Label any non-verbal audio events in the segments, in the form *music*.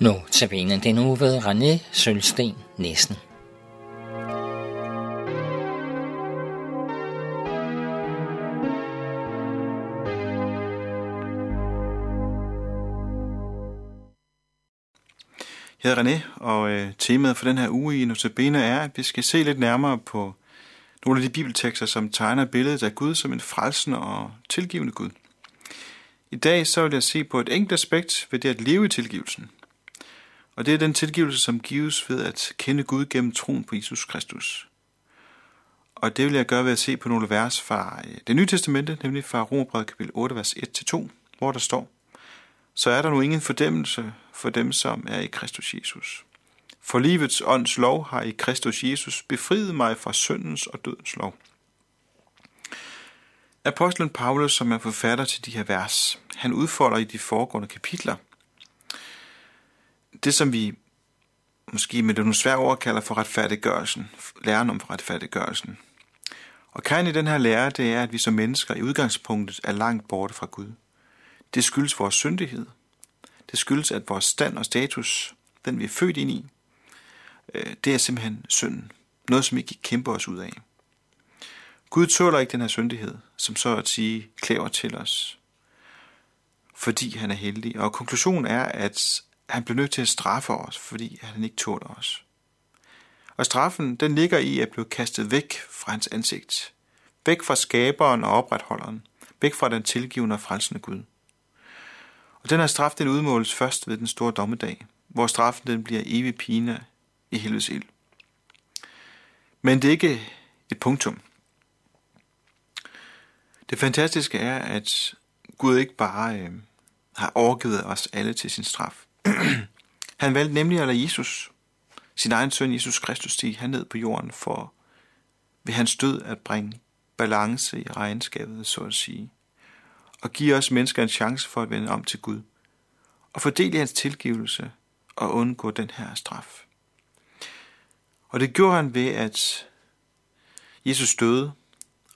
Nu tabenen den uge ved René Sølsten Nissen. Jeg hedder René, og øh, temaet for den her uge i Notabene er, at vi skal se lidt nærmere på nogle af de bibeltekster, som tegner billedet af Gud som en frelsende og tilgivende Gud. I dag så vil jeg se på et enkelt aspekt ved det at leve i tilgivelsen. Og det er den tilgivelse, som gives ved at kende Gud gennem troen på Jesus Kristus. Og det vil jeg gøre ved at se på nogle vers fra øh, det nye testamente, nemlig fra Romerbrevet kapitel 8, vers 1-2, hvor der står, Så er der nu ingen fordæmmelse for dem, som er i Kristus Jesus. For livets ånds lov har i Kristus Jesus befriet mig fra syndens og dødens lov. Apostlen Paulus, som er forfatter til de her vers, han udfolder i de foregående kapitler det, som vi måske med nogle svære ord kalder for retfærdiggørelsen, læren om retfærdiggørelsen. Og kernen i den her lære, det er, at vi som mennesker i udgangspunktet er langt borte fra Gud. Det skyldes vores syndighed. Det skyldes, at vores stand og status, den vi er født ind i, øh, det er simpelthen synden. Noget, som vi ikke kæmper os ud af. Gud tåler ikke den her syndighed, som så at sige klæver til os, fordi han er heldig. Og konklusionen er, at han blev nødt til at straffe os, fordi han ikke tåler os. Og straffen, den ligger i at blive kastet væk fra hans ansigt. Væk fra skaberen og opretholderen. Væk fra den tilgivende og frelsende Gud. Og den her straf, den udmåles først ved den store dommedag, hvor straffen den bliver evig pine i helvedes ild. Men det er ikke et punktum. Det fantastiske er, at Gud ikke bare øh, har overgivet os alle til sin straf. *clears throat* han valgte nemlig at lade Jesus, sin egen søn Jesus Kristus, stige herned på jorden for ved hans død at bringe balance i regnskabet, så at sige, og give os mennesker en chance for at vende om til Gud, og fordele hans tilgivelse og undgå den her straf. Og det gjorde han ved, at Jesus døde,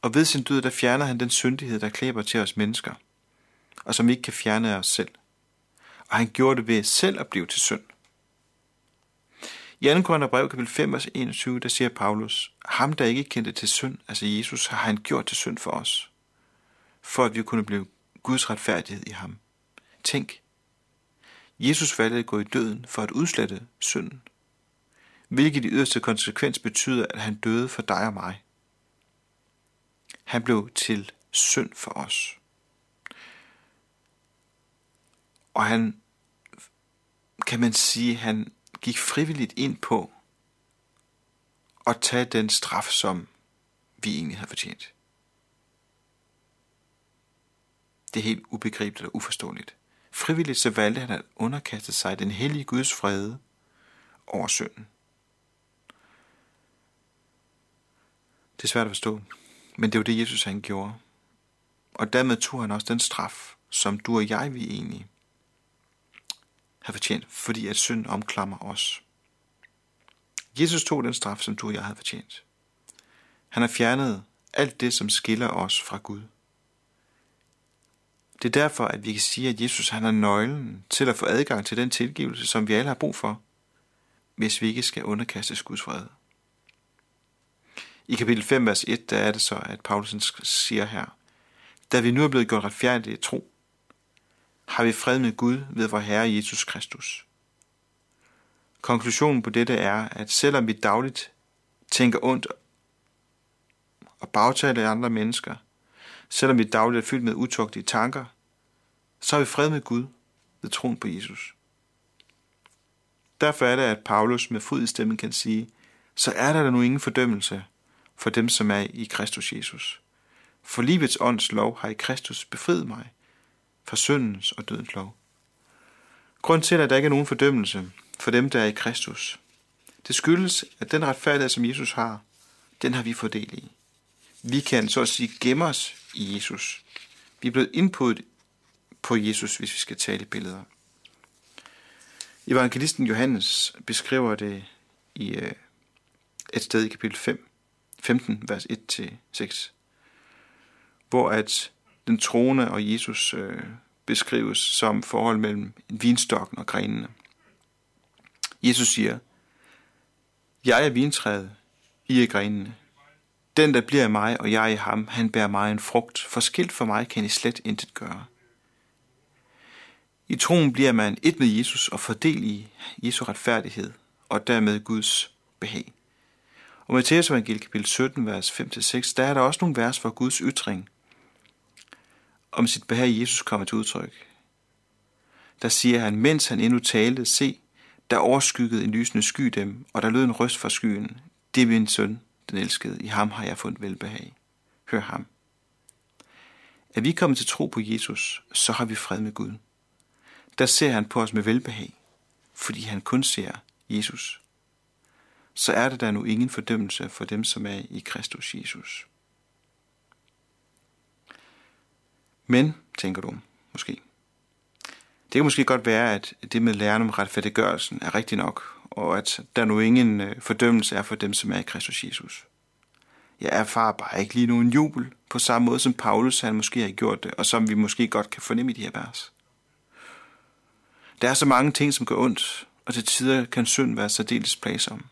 og ved sin død, der fjerner han den syndighed, der klæber til os mennesker, og som vi ikke kan fjerne af os selv. Og han gjorde det ved selv at blive til synd. I 2. Korintherbrev kapitel 5, vers 21, der siger Paulus, ham der ikke kendte til synd, altså Jesus, har han gjort til synd for os, for at vi kunne blive Guds retfærdighed i ham. Tænk, Jesus valgte at gå i døden for at udslette synden, hvilket i yderste konsekvens betyder, at han døde for dig og mig. Han blev til synd for os. Og han, kan man sige, han gik frivilligt ind på at tage den straf, som vi egentlig havde fortjent. Det er helt ubegribeligt og uforståeligt. Frivilligt så valgte han at underkaste sig den hellige Guds fred over synden. Det er svært at forstå, men det var det, Jesus han gjorde. Og dermed tog han også den straf, som du og jeg vi egentlig har fortjent, fordi at synd omklammer os. Jesus tog den straf, som du og jeg havde fortjent. Han har fjernet alt det, som skiller os fra Gud. Det er derfor, at vi kan sige, at Jesus han er nøglen til at få adgang til den tilgivelse, som vi alle har brug for, hvis vi ikke skal underkastes Guds fred. I kapitel 5, vers 1, der er det så, at Paulus siger her, da vi nu er blevet gjort retfærdige i tro, har vi fred med Gud ved vor Herre Jesus Kristus. Konklusionen på dette er, at selvom vi dagligt tænker ondt og bagtaler andre mennesker, selvom vi dagligt er fyldt med utugtige tanker, så har vi fred med Gud ved troen på Jesus. Derfor er det, at Paulus med fod i stemmen kan sige, så er der nu ingen fordømmelse for dem, som er i Kristus Jesus. For livets ånds lov har i Kristus befriet mig fra syndens og dødens lov. Grund til, at der ikke er nogen fordømmelse for dem, der er i Kristus, det skyldes, at den retfærdighed, som Jesus har, den har vi fået del i. Vi kan så at sige gemme os i Jesus. Vi er blevet indputtet på Jesus, hvis vi skal tale i billeder. Evangelisten Johannes beskriver det i øh, et sted i kapitel 5, 15, vers 1-6, hvor at den troende og Jesus øh, beskrives som forhold mellem vinstokken og grenene. Jesus siger, Jeg er vintræet, I er grenene. Den, der bliver mig, og jeg i ham, han bærer mig en frugt, for skilt for mig kan I slet intet gøre. I troen bliver man et med Jesus og fordel i Jesu retfærdighed, og dermed Guds behag. Og Matthæus evangeliet kapitel 17, vers 5-6, der er der også nogle vers, for Guds ytring om sit behag i Jesus kommer til udtryk. Der siger han, mens han endnu talte, se, der overskyggede en lysende sky dem, og der lød en røst fra skyen. Det er min søn, den elskede. I ham har jeg fundet velbehag. Hør ham. Er vi kommet til tro på Jesus, så har vi fred med Gud. Der ser han på os med velbehag, fordi han kun ser Jesus. Så er der der nu ingen fordømmelse for dem, som er i Kristus Jesus. Men, tænker du måske, det kan måske godt være, at det med læren om retfærdiggørelsen er rigtigt nok, og at der nu ingen øh, fordømmelse er for dem, som er i Kristus Jesus. Jeg erfarer bare ikke lige nogen jubel, på samme måde som Paulus han måske har gjort det, og som vi måske godt kan fornemme i de her vers. Der er så mange ting, som går ondt, og til tider kan synd være særdeles plagsom.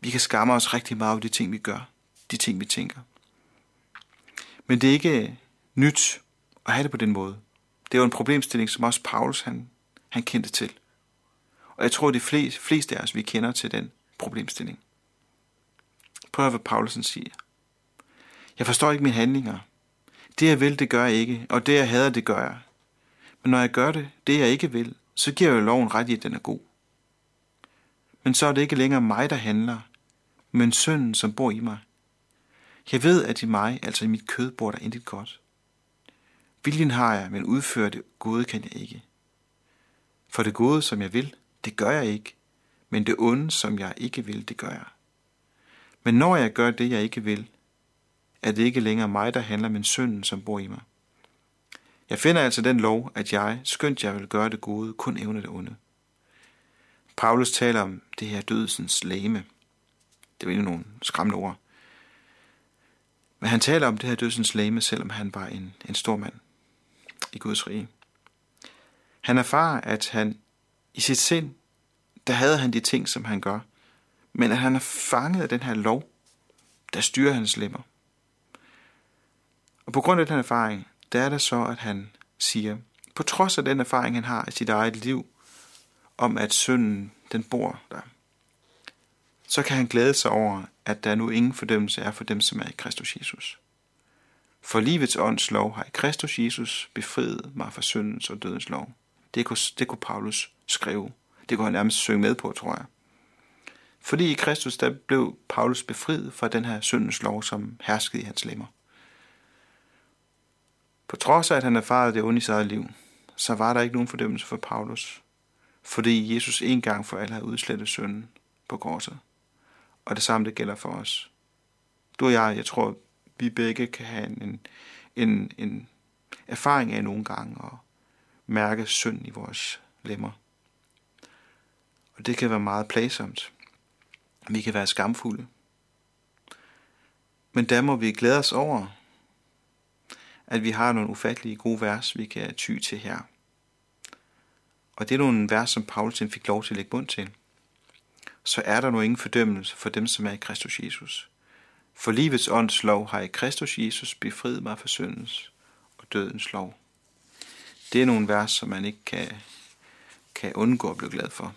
Vi kan skamme os rigtig meget over de ting, vi gør, de ting, vi tænker. Men det er ikke nyt at have det på den måde. Det var en problemstilling, som også Paulus han, han kendte til. Og jeg tror, at de fleste, fleste af os, vi kender til den problemstilling. Prøv at hvad Paulusen siger. Jeg forstår ikke mine handlinger. Det jeg vil, det gør jeg ikke, og det jeg hader, det gør jeg. Men når jeg gør det, det jeg ikke vil, så giver jeg loven ret i, at den er god. Men så er det ikke længere mig, der handler, men synden, som bor i mig. Jeg ved, at i mig, altså i mit kød, bor der intet godt. Viljen har jeg, men udføre det gode kan jeg ikke. For det gode, som jeg vil, det gør jeg ikke, men det onde, som jeg ikke vil, det gør jeg. Men når jeg gør det, jeg ikke vil, er det ikke længere mig, der handler, men synden, som bor i mig. Jeg finder altså den lov, at jeg, skønt jeg vil gøre det gode, kun evner det onde. Paulus taler om det her dødsens læme. Det er jo nogle skræmmende ord. Men han taler om det her dødsens læme, selvom han var en, en stor mand i Guds rige. Han erfarer, at han i sit sind, der havde han de ting, som han gør, men at han er fanget af den her lov, der styrer hans lemmer. Og på grund af den erfaring, der er det så, at han siger, på trods af den erfaring, han har i sit eget liv, om at synden, den bor der, så kan han glæde sig over, at der nu ingen fordømmelse er for dem, som er i Kristus Jesus. For livets ånds lov har i Kristus Jesus befriet mig fra syndens og dødens lov. Det kunne, det kunne Paulus skrive. Det kunne han nærmest synge med på, tror jeg. Fordi i Kristus, der blev Paulus befriet fra den her syndens lov, som herskede i hans lemmer. På trods af, at han erfarede det onde i sit eget liv, så var der ikke nogen fordømmelse for Paulus, fordi Jesus en gang for alle havde udslettet synden på korset. Og det samme det gælder for os. Du og jeg, jeg tror, vi begge kan have en, en, en erfaring af nogle gange og mærke synd i vores lemmer. Og det kan være meget plagsomt. Vi kan være skamfulde. Men der må vi glæde os over, at vi har nogle ufattelige gode vers, vi kan ty til her. Og det er nogle vers, som Paulus fik lov til at lægge bund til. Så er der nu ingen fordømmelse for dem, som er i Kristus Jesus. For livets ånds lov har i Kristus Jesus befriet mig fra syndens og dødens lov. Det er nogle vers, som man ikke kan, kan undgå at blive glad for.